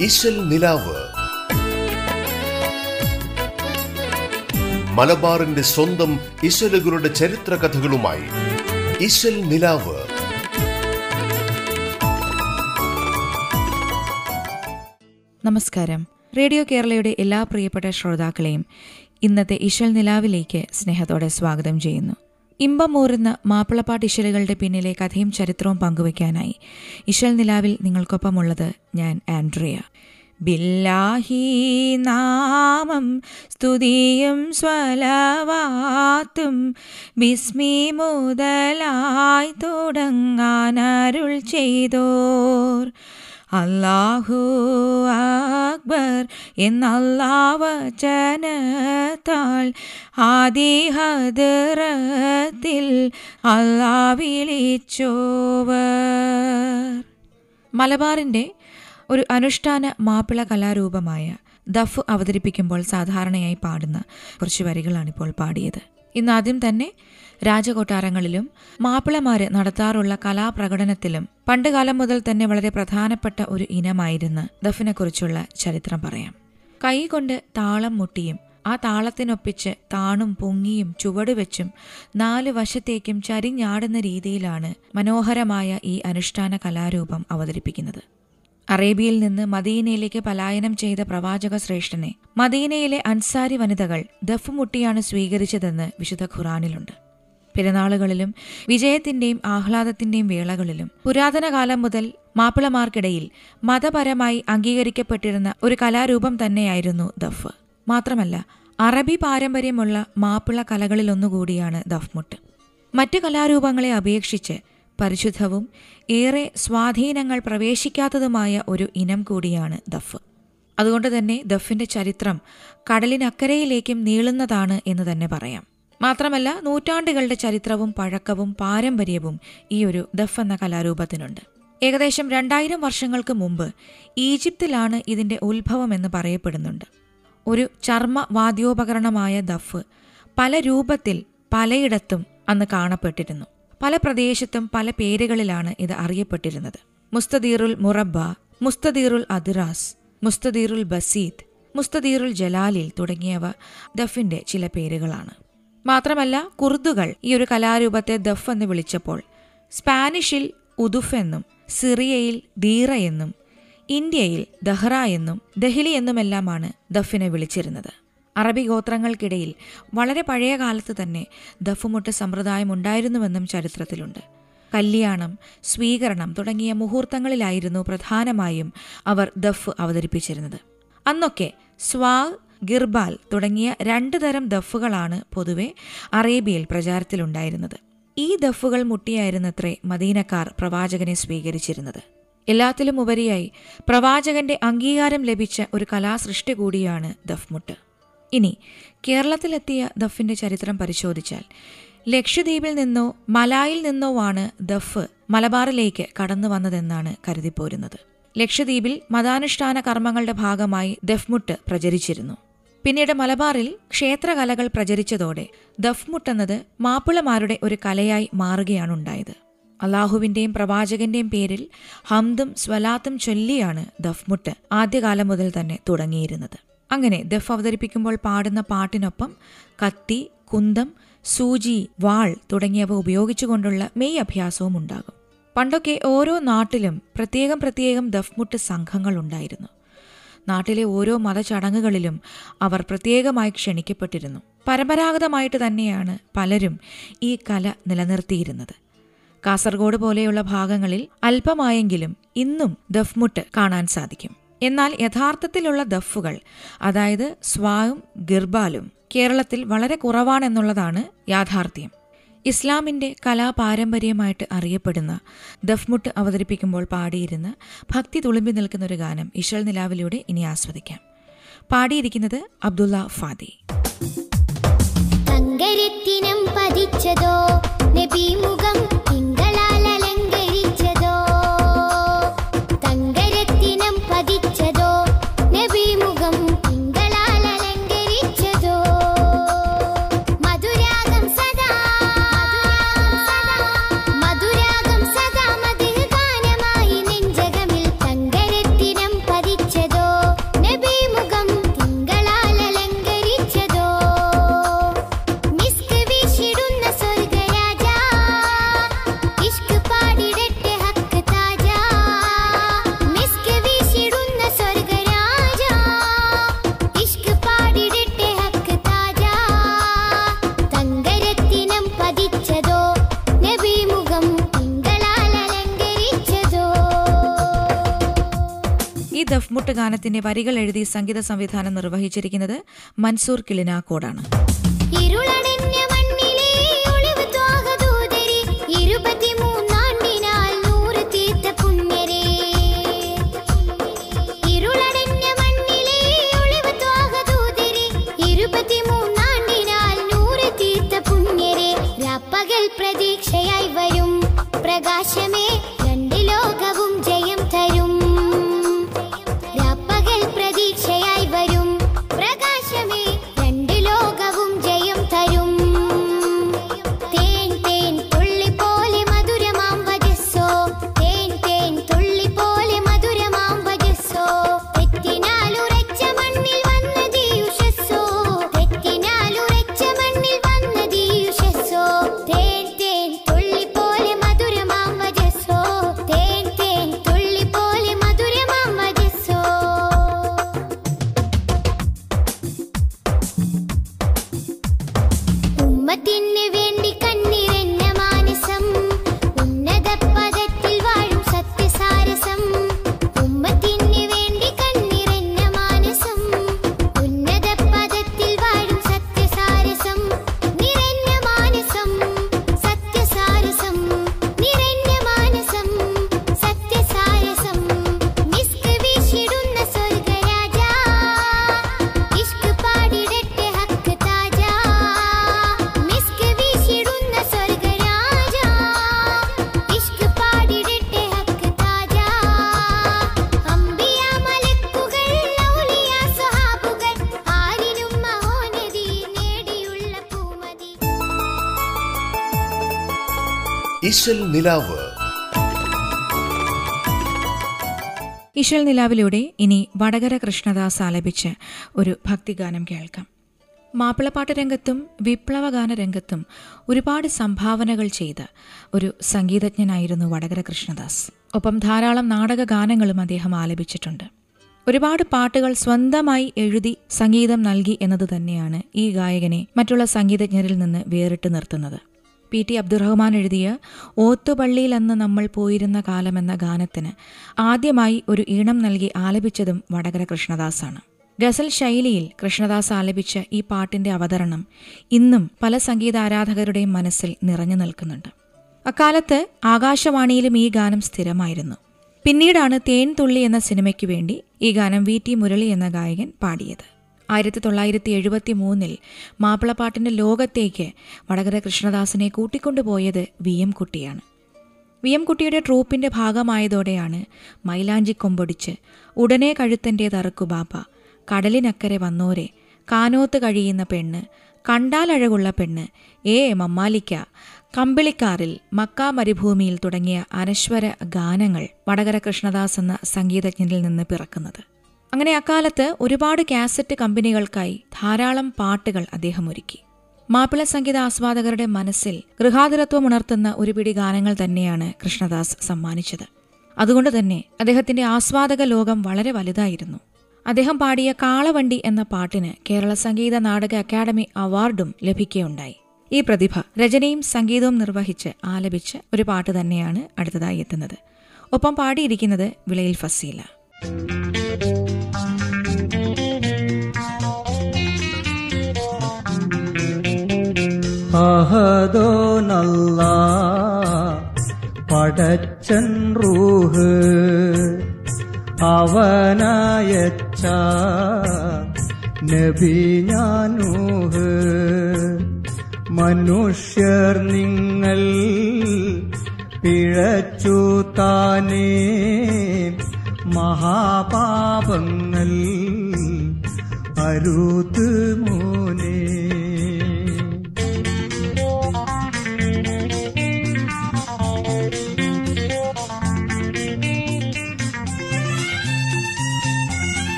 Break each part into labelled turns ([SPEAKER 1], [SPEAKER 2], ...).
[SPEAKER 1] ഇശൽ നിലാവ്. മലബാറിന്റെ സ്വന്തം ഇശലുകളുടെ ചരിത്ര കഥകളുമായി ഇശൽ നിലാവ്.
[SPEAKER 2] നമസ്കാരം. റേഡിയോ കേരളയുടെ എല്ലാ പ്രിയപ്പെട്ട ശ്രോതാക്കളെയും ഇന്നത്തെ ഇശൽ നിലാവിലേക്ക് സ്നേഹത്തോടെ സ്വാഗതം ചെയ്യുന്നു. ഇമ്പമൂറുന്ന മാപ്പിളപ്പാട്ട് ഇശലുകളുടെ പിന്നിലെ കഥയും ചരിത്രവും പങ്കുവയ്ക്കാനായി. ഇശൽ നിലാവിൽ നിങ്ങൾക്കൊപ്പമുള്ളത് ഞാൻ ആൻഡ്രിയ. ബില്ലാഹി നാമം സ്തുതിയും സ്വലവാത്തും ബിസ്മി മുതലായി തുടങ്ങാൻ അരുൾ ചെയ്തോർ. അല്ലാഹു അക്ബർ എന്നല്ലാവചനത്താൽ ആദിഹദറത്തിൽ അല്ലാ വിളിച്ചോവർ. മലബാറിന്റെ ഒരു അനുഷ്ഠാന മാപ്പിള കലാരൂപമായ ദഫ് അവതരിപ്പിക്കുമ്പോൾ സാധാരണയായി പാടുന്ന കുറച്ച് വരികളാണിപ്പോൾ പാടിയത്. ഇന്ന് ആദ്യം തന്നെ രാജകൊട്ടാരങ്ങളിലും മാപ്പിളമാര് നടത്താറുള്ള കലാപ്രകടനത്തിലും പണ്ടുകാലം മുതൽ തന്നെ വളരെ പ്രധാനപ്പെട്ട ഒരു ഇനമായിരുന്ന ദഫിനെക്കുറിച്ചുള്ള ചരിത്രം പറയാം. കൈകൊണ്ട് താളം മുട്ടിയും ആ താളത്തിനൊപ്പിച്ച് താണും പൊങ്ങിയും ചുവടുവെച്ചും നാല് വശത്തേക്കും ചരിഞ്ഞാടുന്ന രീതിയിലാണ് മനോഹരമായ ഈ അനുഷ്ഠാന കലാരൂപം അവതരിപ്പിക്കുന്നത്. അറേബ്യയിൽ നിന്ന് മദീനയിലേക്ക് പലായനം ചെയ്ത പ്രവാചക ശ്രേഷ്ഠനെ മദീനയിലെ അൻസാരി വനിതകൾ ദഫ് മുട്ടിയാണ് സ്വീകരിച്ചതെന്ന് വിശുദ്ധ ഖുറാനിലുണ്ട്. പെരുന്നാളുകളിലും വിജയത്തിന്റെയും ആഹ്ലാദത്തിന്റെയും വേളകളിലും. പുരാതന കാലം മുതൽ മാപ്പിളമാർക്കിടയിൽ മതപരമായി അംഗീകരിക്കപ്പെട്ടിരുന്ന ഒരു കലാരൂപം തന്നെയായിരുന്നു ദഫ്. മാത്രമല്ല അറബി പാരമ്പര്യമുള്ള മാപ്പിള കലകളിലൊന്നുകൂടിയാണ് ദഫ്മുട്ട്. മറ്റു കലാരൂപങ്ങളെ അപേക്ഷിച്ച് പരിശുദ്ധവും ഏറെ സ്വാധീനങ്ങൾ പ്രവേശിക്കാത്തതുമായ ഒരു ഇനം കൂടിയാണ് ദഫ്. അതുകൊണ്ട് തന്നെ ദഫിന്റെ ചരിത്രം കടലിനക്കരയിലേക്കും നീളുന്നതാണ് എന്ന് തന്നെ പറയാം. മാത്രമല്ല നൂറ്റാണ്ടുകളുടെ ചരിത്രവും പഴക്കവും പാരമ്പര്യവും ഈ ഒരു ദഫ് എന്ന കലാരൂപത്തിനുണ്ട്. ഏകദേശം രണ്ടായിരം വർഷങ്ങൾക്ക് മുമ്പ് ഈജിപ്തിലാണ് ഇതിന്റെ ഉത്ഭവം എന്ന് പറയപ്പെടുന്നുണ്ട്. ഒരു ചർമ്മ വാദ്യോപകരണമായ ദഫ് പല രൂപത്തിൽ പലയിടത്തും അന്ന് കാണപ്പെട്ടിരുന്നു. പല പ്രദേശത്തും പല പേരുകളിലാണ് ഇത് അറിയപ്പെട്ടിരുന്നത്. മുസ്തദീറുൽ മുറബ മുസ്തദീറുൽ അദിറാസ് മുസ്തദീറുൽ ബസീദ് മുസ്തദീറുൽ ജലാലിൽ തുടങ്ങിയവ ദഫിന്റെ ചില പേരുകളാണ്. മാത്രമല്ല കുർദുകൾ ഈ ഒരു കലാരൂപത്തെ ദഫ് എന്ന് വിളിച്ചപ്പോൾ. സ്പാനിഷിൽ ഉദുഫ് എന്നും സിറിയയിൽ ദീറ എന്നും ഇന്ത്യയിൽ ദഹ്റ എന്നും ദഹ്ലി എന്നുമെല്ലാമാണ് ദഫിനെ വിളിച്ചിരുന്നത്. അറബി ഗോത്രങ്ങൾക്കിടയിൽ വളരെ പഴയ കാലത്ത് തന്നെ ദഫുമുട്ട് സമ്പ്രദായം ഉണ്ടായിരുന്നുവെന്നും ചരിത്രത്തിലുണ്ട്. കല്യാണം സ്വീകരണം തുടങ്ങിയ മുഹൂർത്തങ്ങളിലായിരുന്നു പ്രധാനമായും അവർ ദഫ് അവതരിപ്പിച്ചിരുന്നത്. അന്നൊക്കെ സ്വാ ഗിർബാൽ തുടങ്ങിയ രണ്ടു തരം ദഫുകളാണ് പൊതുവെ അറേബ്യയിൽ പ്രചാരത്തിലുണ്ടായിരുന്നത്. ഈ ദഫുകൾ മുട്ടിയായിരുന്നത്രേ മദീനക്കാർ പ്രവാചകനെ സ്വീകരിച്ചിരുന്നത്. എല്ലാത്തിലും ഉപരിയായി പ്രവാചകന്റെ അംഗീകാരം ലഭിച്ച ഒരു കലാസൃഷ്ടി കൂടിയാണ് ദഫ്മുട്ട്. ഇനി കേരളത്തിലെത്തിയ ദഫിന്റെ ചരിത്രം പരിശോധിച്ചാൽ ലക്ഷദ്വീപിൽ നിന്നോ മലായിൽ നിന്നോ ആണ് ദഫ് മലബാറിലേക്ക് കടന്നു വന്നതെന്നാണ് കരുതിപ്പോരുന്നത്. ലക്ഷദ്വീപിൽ മതാനുഷ്ഠാന കർമ്മങ്ങളുടെ ഭാഗമായി ദഫ്മുട്ട് പ്രചരിച്ചിരുന്നു. പിന്നീട് മലബാറിൽ ക്ഷേത്രകലകൾ പ്രചരിച്ചതോടെ ദഫ്മുട്ട് എന്നത് മാപ്പിളമാരുടെ ഒരു കലയായി മാറുകയാണുണ്ടായത്. അള്ളാഹുവിന്റെയും പ്രവാചകന്റെയും പേരിൽ ഹംദും സ്വലാത്തും ചൊല്ലിയാണ് ദഫ്മുട്ട് ആദ്യകാലം മുതൽ തന്നെ തുടങ്ങിയിരുന്നത്. അങ്ങനെ ദഫ് അവതരിപ്പിക്കുമ്പോൾ പാടുന്ന പാട്ടിനൊപ്പം കത്തി കുന്തം സൂചി വാൾ തുടങ്ങിയവ ഉപയോഗിച്ചുകൊണ്ടുള്ള മെയ് അഭ്യാസവും ഉണ്ടാകും. പണ്ടൊക്കെ ഓരോ നാട്ടിലും പ്രത്യേകം പ്രത്യേകം ദഫ്മുട്ട് സംഘങ്ങൾ ഉണ്ടായിരുന്നു നാട്ടിലെ ഓരോ മതചടങ്ങുകളിലും അവർ പ്രത്യേകമായി ക്ഷണിക്കപ്പെട്ടിരുന്നു. പരമ്പരാഗതമായിട്ട് തന്നെയാണ് പലരും ഈ കല നിലനിർത്തിയിരുന്നത്. കാസർഗോഡ് പോലെയുള്ള ഭാഗങ്ങളിൽ അല്പമായെങ്കിലും ഇന്നും ദഫ്മുട്ട് കാണാൻ സാധിക്കും. എന്നാൽ യഥാർത്ഥത്തിലുള്ള ദഫുകൾ അതായത് സ്വായും ഗിർബാലും കേരളത്തിൽ വളരെ കുറവാണെന്നുള്ളതാണ് യാഥാർത്ഥ്യം. ഇസ്ലാമിന്റെ കലാപാരമ്പര്യമായിട്ട് അറിയപ്പെടുന്ന ദഫ്മുട്ട് അവതരിപ്പിക്കുമ്പോൾ പാടിയിരുന്ന ഭക്തി തുളുമ്പി നിൽക്കുന്ന ഒരു ഗാനം ഇഷൽ നിലാവിലൂടെ ഇനി ആസ്വദിക്കാം. പാടിയിരിക്കുന്നത് അബ്ദുള്ള ഫാദി.
[SPEAKER 3] പതിച്ചതോ നബിമുഖം തിങ്കളാൽ
[SPEAKER 2] ഗാനത്തിന്റെ വരികൾ എഴുതി സംഗീത സംവിധാനം നിർവഹിച്ചിരിക്കുന്നത് മൻസൂർ കിളിനാക്കോടാണ്.
[SPEAKER 1] ഇശൽ നിലാവ്.
[SPEAKER 2] ഇശൽ നിലാവിലൂടെ ഇനി വടകര കൃഷ്ണദാസ് ആലപിച്ച് ഒരു ഭക്തിഗാനം കേൾക്കാം. മാപ്പിളപ്പാട്ട് രംഗത്തും വിപ്ലവഗാന രംഗത്തും ഒരുപാട് സംഭാവനകൾ ചെയ്ത ഒരു സംഗീതജ്ഞനായിരുന്നു വടകര കൃഷ്ണദാസ്. ഒപ്പം ധാരാളം നാടക ഗാനങ്ങളും അദ്ദേഹം ആലപിച്ചിട്ടുണ്ട്. ഒരുപാട് പാട്ടുകൾ സ്വന്തമായി എഴുതി സംഗീതം നൽകി എന്നത് തന്നെയാണ് ഈ ഗായകനെ മറ്റുള്ള സംഗീതജ്ഞരിൽ നിന്ന് വേറിട്ട് നിർത്തുന്നത്. പി ടി അബ്ദുറഹ്മാൻ എഴുതിയ ഓത്തുപള്ളിയിൽ അന്ന് നമ്മൾ പോയിരുന്ന കാലം എന്ന ഗാനത്തിന് ആദ്യമായി ഒരു ഈണം നൽകി ആലപിച്ചതും വടകര കൃഷ്ണദാസാണ്. ഗസൽ ശൈലിയിൽ കൃഷ്ണദാസ് ആലപിച്ച ഈ പാട്ടിന്റെ അവതരണം ഇന്നും പല സംഗീതാരാധകരുടെയും മനസ്സിൽ നിറഞ്ഞു നിൽക്കുന്നുണ്ട്. അക്കാലത്ത് ആകാശവാണിയിലും ഈ ഗാനം സ്ഥിരമായിരുന്നു. പിന്നീടാണ് തേൻ തുള്ളി എന്ന സിനിമയ്ക്ക് വേണ്ടി ഈ ഗാനം വി ടി മുരളി എന്ന ഗായകൻ പാടിയത്. ആയിരത്തി തൊള്ളായിരത്തി എഴുപത്തി മൂന്നിൽ മാപ്പിളപ്പാട്ടിന്റെ ലോകത്തേക്ക് വടകര കൃഷ്ണദാസിനെ കൂട്ടിക്കൊണ്ടുപോയത് വി എം കുട്ടിയാണ്. വി എം കുട്ടിയുടെ ട്രൂപ്പിന്റെ ഭാഗമായതോടെയാണ് മൈലാഞ്ചി കൊമ്പൊടിച്ച് ഉടനെ കഴുത്തന്റെ തറക്കുബാപ്പ കടലിനക്കരെ വന്നോരെ കാനോത്ത് കഴിയുന്ന പെണ്ണ് കണ്ടാലഴകുള്ള പെണ്ണ് ഏ മമ്മാലിക്ക കമ്പിളിക്കാറിൽ മക്ക മരുഭൂമിയിൽ തുടങ്ങിയ അനശ്വര ഗാനങ്ങൾ വടകര കൃഷ്ണദാസ് എന്ന സംഗീതജ്ഞനിൽ നിന്ന് പിറക്കുന്നത്. അങ്ങനെ അക്കാലത്ത് ഒരുപാട് കാസറ്റ് കമ്പനികൾക്കായി ധാരാളം പാട്ടുകൾ അദ്ദേഹം ഒരുക്കി. മാപ്പിള സംഗീത ആസ്വാദകരുടെ മനസ്സിൽ ഗൃഹാതുരത്വം ഉണർത്തുന്ന ഒരു പിടി ഗാനങ്ങൾ തന്നെയാണ് കൃഷ്ണദാസ് സമ്മാനിച്ചത്. അതുകൊണ്ട് തന്നെ അദ്ദേഹത്തിന്റെ ആസ്വാദക ലോകം വളരെ വലുതായിരുന്നു. അദ്ദേഹം പാടിയ കാളവണ്ടി എന്ന പാട്ടിന് കേരള സംഗീത നാടക അക്കാദമി അവാർഡും ലഭിക്കുകയുണ്ടായി. ഈ പ്രതിഭ രചനയും സംഗീതവും നിർവഹിച്ച് ആലപിച്ച് ഒരു പാട്ട് തന്നെയാണ് അടുത്തതായി എത്തുന്നത്. ഒപ്പം പാടിയിരിക്കുന്നത് വിളയിൽ ഫസീല.
[SPEAKER 4] അഹദോനല്ല പടച്ചൻ റൂഹ് അവനായച്ച നബി ഞാനൂഹ്. മനുഷ്യർ നിങ്ങൾ പിഴച്ചു താനേ മഹാപാപങ്ങൾ അരുത് മോനേ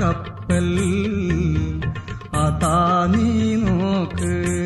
[SPEAKER 5] കപ്പൽ.
[SPEAKER 4] അതാ നീ നോക്ക്.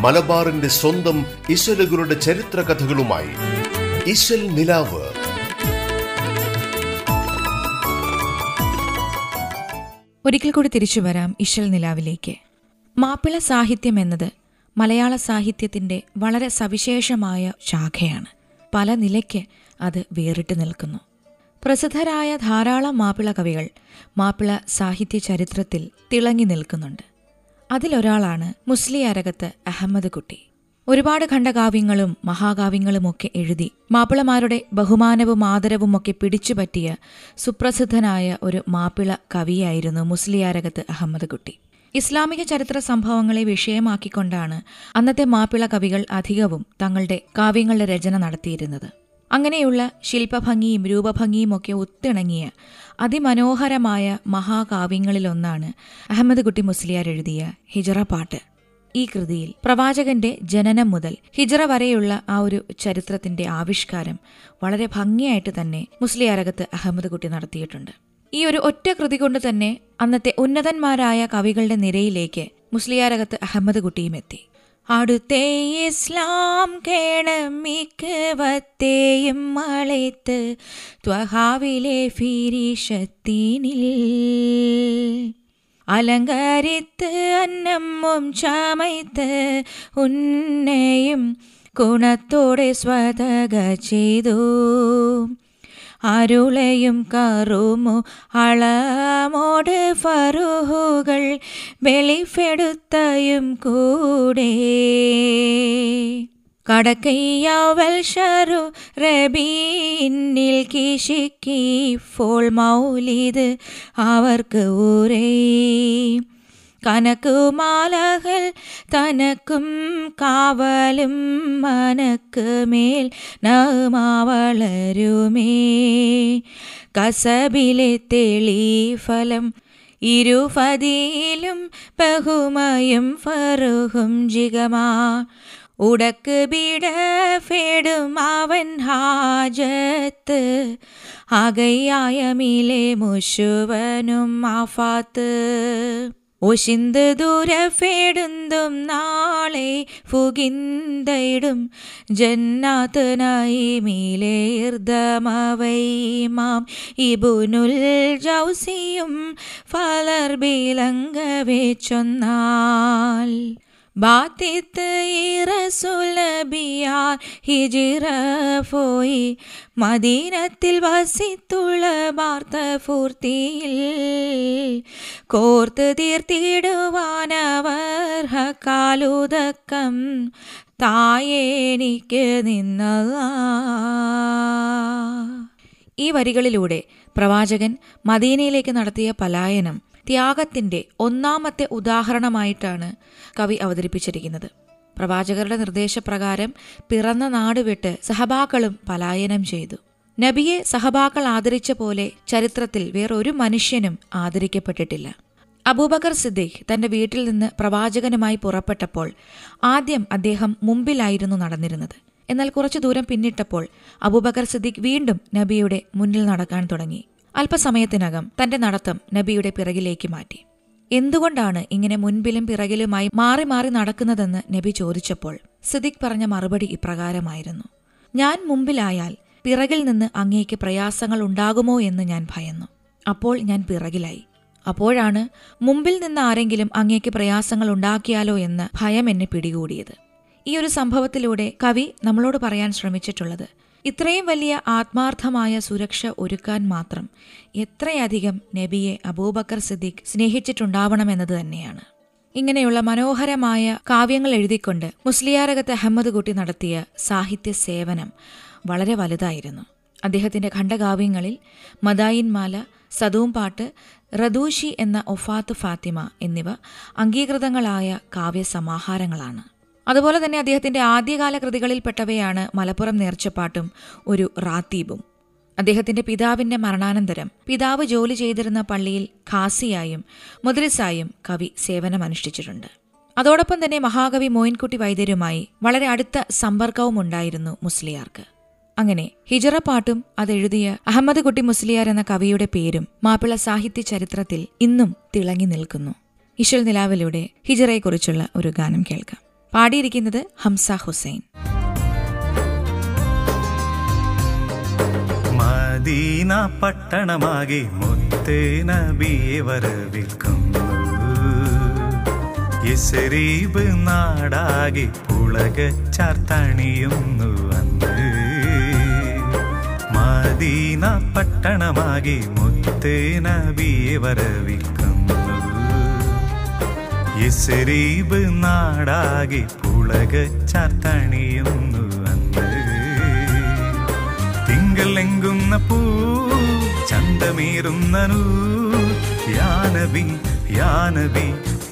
[SPEAKER 1] മലബാറിന്റെ സ്വന്തം ഇശലുകളുടെ ചരിത്ര കഥകളുമായി ഇശൽ നിലാവ്.
[SPEAKER 2] ഒരിക്കൽ കൂടി തിരിച്ചു വരാം ഇശൽ നിലാവിലേക്ക്. മാപ്പിള സാഹിത്യം എന്നത് മലയാള സാഹിത്യത്തിന്റെ വളരെ സവിശേഷമായ ശാഖയാണ്. പല നിലയ്ക്ക് അത് വേറിട്ട് നിൽക്കുന്നു. പ്രസിദ്ധരായ ധാരാളം മാപ്പിള കവികൾ മാപ്പിള സാഹിത്യ ചരിത്രത്തിൽ തിളങ്ങി നിൽക്കുന്നുണ്ട്. അതിലൊരാളാണ് മുസ്ലിയാരകത്ത് അഹമ്മദ് കുട്ടി. ഒരുപാട് ഖണ്ഡകാവ്യങ്ങളും മഹാകാവ്യങ്ങളുമൊക്കെ എഴുതി മാപ്പിളമാരുടെ ബഹുമാനവും ആദരവും ഒക്കെ പിടിച്ചുപറ്റിയ സുപ്രസിദ്ധനായ ഒരു മാപ്പിള കവിയായിരുന്നു മുസ്ലിയാരകത്ത് അഹമ്മദ് കുട്ടി. ഇസ്ലാമിക ചരിത്ര സംഭവങ്ങളെ വിഷയമാക്കിക്കൊണ്ടാണ് അന്നത്തെ മാപ്പിള കവികൾ അധികവും തങ്ങളുടെ കാവ്യങ്ങളുടെ രചന നടത്തിയിരുന്നത്. അങ്ങനെയുള്ള ശില്പഭംഗിയും രൂപഭംഗിയും ഒക്കെ ഒത്തിണങ്ങിയ അതിമനോഹരമായ മഹാകാവ്യങ്ങളിലൊന്നാണ് അഹമ്മദ് കുട്ടി മുസ്ലിയാർ എഴുതിയ ഹിജറ പാട്ട്. ഈ കൃതിയിൽ പ്രവാചകന്റെ ജനനം മുതൽ ഹിജറ വരെയുള്ള ആ ഒരു ചരിത്രത്തിന്റെ ആവിഷ്കാരം വളരെ ഭംഗിയായിട്ട് തന്നെ മുസ്ലിയാരകത്ത് അഹമ്മദ് കുട്ടി നടത്തിയിട്ടുണ്ട്. ഈ ഒരു ഒറ്റ കൃതി കൊണ്ട് തന്നെ അന്നത്തെ ഉന്നതന്മാരായ കവികളുടെ നിരയിലേക്ക് മുസ്ലിയാരകത്ത് അഹമ്മദ് കുട്ടിയും എത്തി. അടുത്തേ ഇസ്ലാം കേണം മളയത്ത് ത്വഹാവിലെ ഫിരീഷത്തിനിൽ അലങ്കരിത്ത് അന്നമ്മും ചമയ്ത്ത് ഉന്നയും ഗുണത്തോടെ സ്വതക ചെയ്തു. അരുളയും കറുമു അളമോട് ഫറുഹുകൾ വെളിപ്പെടുത്തയും കൂടെ. കടക്കയ്യാവൽ ഷറു റബീന്നിൽ കിഷിക്കി ഫോൾ മൗലിത് അവർക്ക് ഊരേ. കനക്കുമാലകൾ തനക്കും കാവലും മനക്ക് മേൽ നമാവളരുമേ. കസബിലെ തെളിഫലം ഇരുഫതിയിലും ബഹുമയും ഫറുഹും ജിഗമാ. ഉടക്ക് ബിടഫേടും അവൻ ഹാജത്ത്. അകയായമിലെ മുഷുവനും ആഫാത്ത്. ഒശിന്ത് ദൂരഫേടുന്തും നാളെ ഫുകിന്തയിടും. ജന്നാത്തനായി മീലേർദമവൈമാം. ഇബുനുൽ ജൗസിയും ഫലർ ബിലങ്കവേ ചൊന്നാൽ. ബാത്തിത്ത് ഇറസുലബിയാർ ഹിജിറ പോയി. മദീനത്തിൽ വസിത്തുള്ള വാർത്ത ഫൂർത്തിയിൽ കോർത്ത് തീർത്തിടുവാനവർ കാലുതക്കം തായേനിക്ക് നിന്നല്ല ഈ വരികളിലൂടെ പ്രവാചകൻ മദീനയിലേക്ക് നടത്തിയ പലായനം ത്യാഗത്തിന്റെ ഒന്നാമത്തെ ഉദാഹരണമായിട്ടാണ് കവി അവതരിപ്പിച്ചിരിക്കുന്നത്. പ്രവാചകരുടെ നിർദ്ദേശപ്രകാരം പിറന്ന നാട് വിട്ട് സഹബാക്കളും പലായനം ചെയ്തു. നബിയെ സഹബാക്കൾ ആദരിച്ച പോലെ ചരിത്രത്തിൽ വേറൊരു മനുഷ്യനും ആദരിക്കപ്പെട്ടിട്ടില്ല. അബൂബക്കർ സിദ്ദീഖ് തന്റെ വീട്ടിൽ നിന്ന് പ്രവാചകനുമായി പുറപ്പെട്ടപ്പോൾ ആദ്യം അദ്ദേഹം മുമ്പിലായിരുന്നു നടന്നിരുന്നത്. എന്നാൽ കുറച്ചു ദൂരം പിന്നിട്ടപ്പോൾ അബൂബക്കർ സിദ്ദീഖ് വീണ്ടും നബിയുടെ മുന്നിൽ നടക്കാൻ തുടങ്ങി. അല്പസമയത്തിനകം തന്റെ നടത്തം നബിയുടെ പിറകിലേക്ക് മാറ്റി. എന്തുകൊണ്ടാണ് ഇങ്ങനെ മുൻപിലും പിറകിലുമായി മാറി മാറി നടക്കുന്നതെന്ന് നബി ചോദിച്ചപ്പോൾ സിദിഖ് പറഞ്ഞ മറുപടി ഇപ്രകാരമായിരുന്നു. ഞാൻ മുമ്പിലായാൽ പിറകിൽ നിന്ന് അങ്ങേക്ക് പ്രയാസങ്ങൾ ഉണ്ടാകുമോ എന്ന് ഞാൻ ഭയന്നു. അപ്പോൾ ഞാൻ പിറകിലായി. അപ്പോഴാണ് മുമ്പിൽ നിന്ന് ആരെങ്കിലും അങ്ങേക്ക് പ്രയാസങ്ങൾ ഉണ്ടാക്കിയാലോ എന്ന് ഭയം എന്നെ പിടികൂടിയത്. ഈ ഒരു സംഭവത്തിലൂടെ കവി നമ്മളോട് പറയാൻ ശ്രമിച്ചിട്ടുള്ളത് ഇത്രയും വലിയ ആത്മാർത്ഥമായ സുരക്ഷ ഒരുക്കാൻ മാത്രം എത്രയധികം നബിയെ അബൂബക്കർ സിദ്ദീഖ് സ്നേഹിച്ചിട്ടുണ്ടാവണമെന്നത് തന്നെയാണ്. ഇങ്ങനെയുള്ള മനോഹരമായ കാവ്യങ്ങൾ എഴുതിക്കൊണ്ട് മുസ്ലിയാരകത്ത് അഹമ്മദ് കുട്ടി നടത്തിയ സാഹിത്യ സേവനം വളരെ വലുതായിരുന്നു. അദ്ദേഹത്തിന്റെ ഖണ്ഡകാവ്യങ്ങളിൽ മദായിൻമാല സദൂം പാട്ട് റദൂഷി എന്ന ഒഫാത്ത് ഫാത്തിമ എന്നിവ അംഗീകൃതങ്ങളായ കാവ്യസമാഹാരങ്ങളാണ്. അതുപോലെ തന്നെ അദ്ദേഹത്തിന്റെ ആദ്യകാല കൃതികളിൽപ്പെട്ടവയാണ് മലപ്പുറം നേർച്ചപ്പാട്ടും ഒരു റാത്തീബും അദ്ദേഹത്തിന്റെ പിതാവിന്റെ മരണാനന്തരം പിതാവ് ജോലി ചെയ്തിരുന്ന പള്ളിയിൽ ഖാസിയായും മുദ്രിസായും കവി സേവനമനുഷ്ഠിച്ചിട്ടുണ്ട്. അതോടൊപ്പം തന്നെ മഹാകവി മോയിൻകുട്ടി വൈദ്യരുമായി വളരെ അടുത്ത സമ്പർക്കവും ഉണ്ടായിരുന്നു മുസ്ലിയാർക്ക്. അങ്ങനെ ഹിജറ പാട്ടും അതെഴുതിയ അഹമ്മദ് കുട്ടി മുസ്ലിയാർ എന്ന കവിയുടെ പേരും മാപ്പിള സാഹിത്യ ചരിത്രത്തിൽ ഇന്നും തിളങ്ങി നിൽക്കുന്നു. ഇഷൽ നിലാവിലൂടെ ഹിജറയെക്കുറിച്ചുള്ള ഒരു ഗാനം കേൾക്കാം. പാടിയിരിക്കുന്നത് ഹംസ ഹുസൈൻ.
[SPEAKER 6] മദീന പട്ടണമാകെ മുത്തേ നബിയെ വരവേൽക്കുന്നു. യസരീബ് നാടാകെ പുളകച്ചാർത്തണിയുന്നു അന്ന്. മദീന പട്ടണമാകെ മുത്തേ നബിയെ വരവേൽക്കുന്നു. യസരീബ് നാടാകെ പുളകച്ചാർത്തണിയുന്നു അന്ന്. തിങ്കളെങ്കുന്ന പൂ ചന്തമേറുന്ന നൂ. യാനബി യാനബി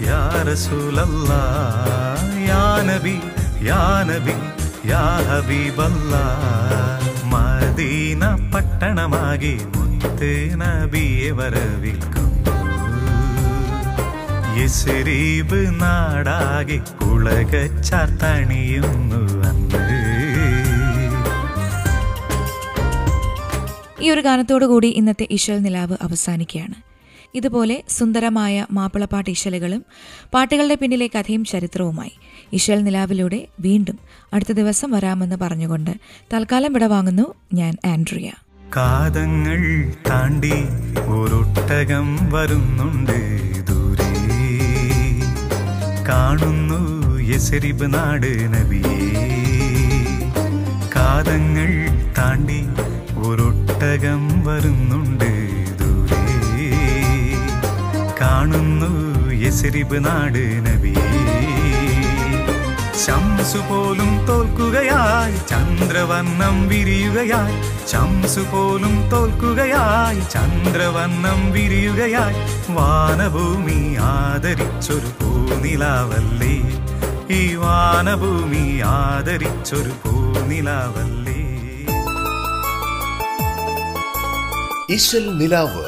[SPEAKER 6] യാറസൂലല്ല. യാനബി യാനബി യാ മദീന പട്ടണമാകെ മുത്ത് നബിയെ വരവേൽക്കുന്നു യസരീബ് നാടാകെ പുളകച്ചാർത്തണിയുന്നു അന്ന്.
[SPEAKER 2] ഈ ഒരു ഗാനത്തോടുകൂടി ഇന്നത്തെ ഇശൽ നിലാവ് അവസാനിക്കുകയാണ്. ഇതുപോലെ സുന്ദരമായ മാപ്പിളപ്പാട്ട് ഇശലുകളും പാട്ടുകളുടെ പിന്നിലെ കഥയും ചരിത്രവുമായി ഇശൽ നിലാവിലൂടെ വീണ്ടും അടുത്ത ദിവസം വരാമെന്ന് പറഞ്ഞുകൊണ്ട് തൽക്കാലം വിടവാങ്ങുന്നു ഞാൻ ആൻഡ്രിയ.
[SPEAKER 6] കാതങ്ങൾ താണ്ടി ഒരൊട്ടകം വരുന്നുണ്ട്. കാണുന്നു യസരിബ് നാട് നബിയേ. കാതങ്ങൾ താണ്ടി ഒരൊട്ടകം വരുന്നുണ്ട് ദൂരെ. കാണുന്നു യസരിബ് നാട് നബിയേ. ശംസു പോലും തോൽക്കുകയായി. ചന്ദ്രവർണം വിരിയുകയായി. ശംസു പോലും തോൽക്കുകയായി. ചന്ദ്രവർണം വിരിയുകയായി. വാനഭൂമി ആദരിച്ചൊരു പൂനിലാവല്ലേ? ഈ വാനഭൂമി ആദരിച്ചൊരു പൂനിലാവല്ലേ?
[SPEAKER 1] ഇശൽ നിലാവ്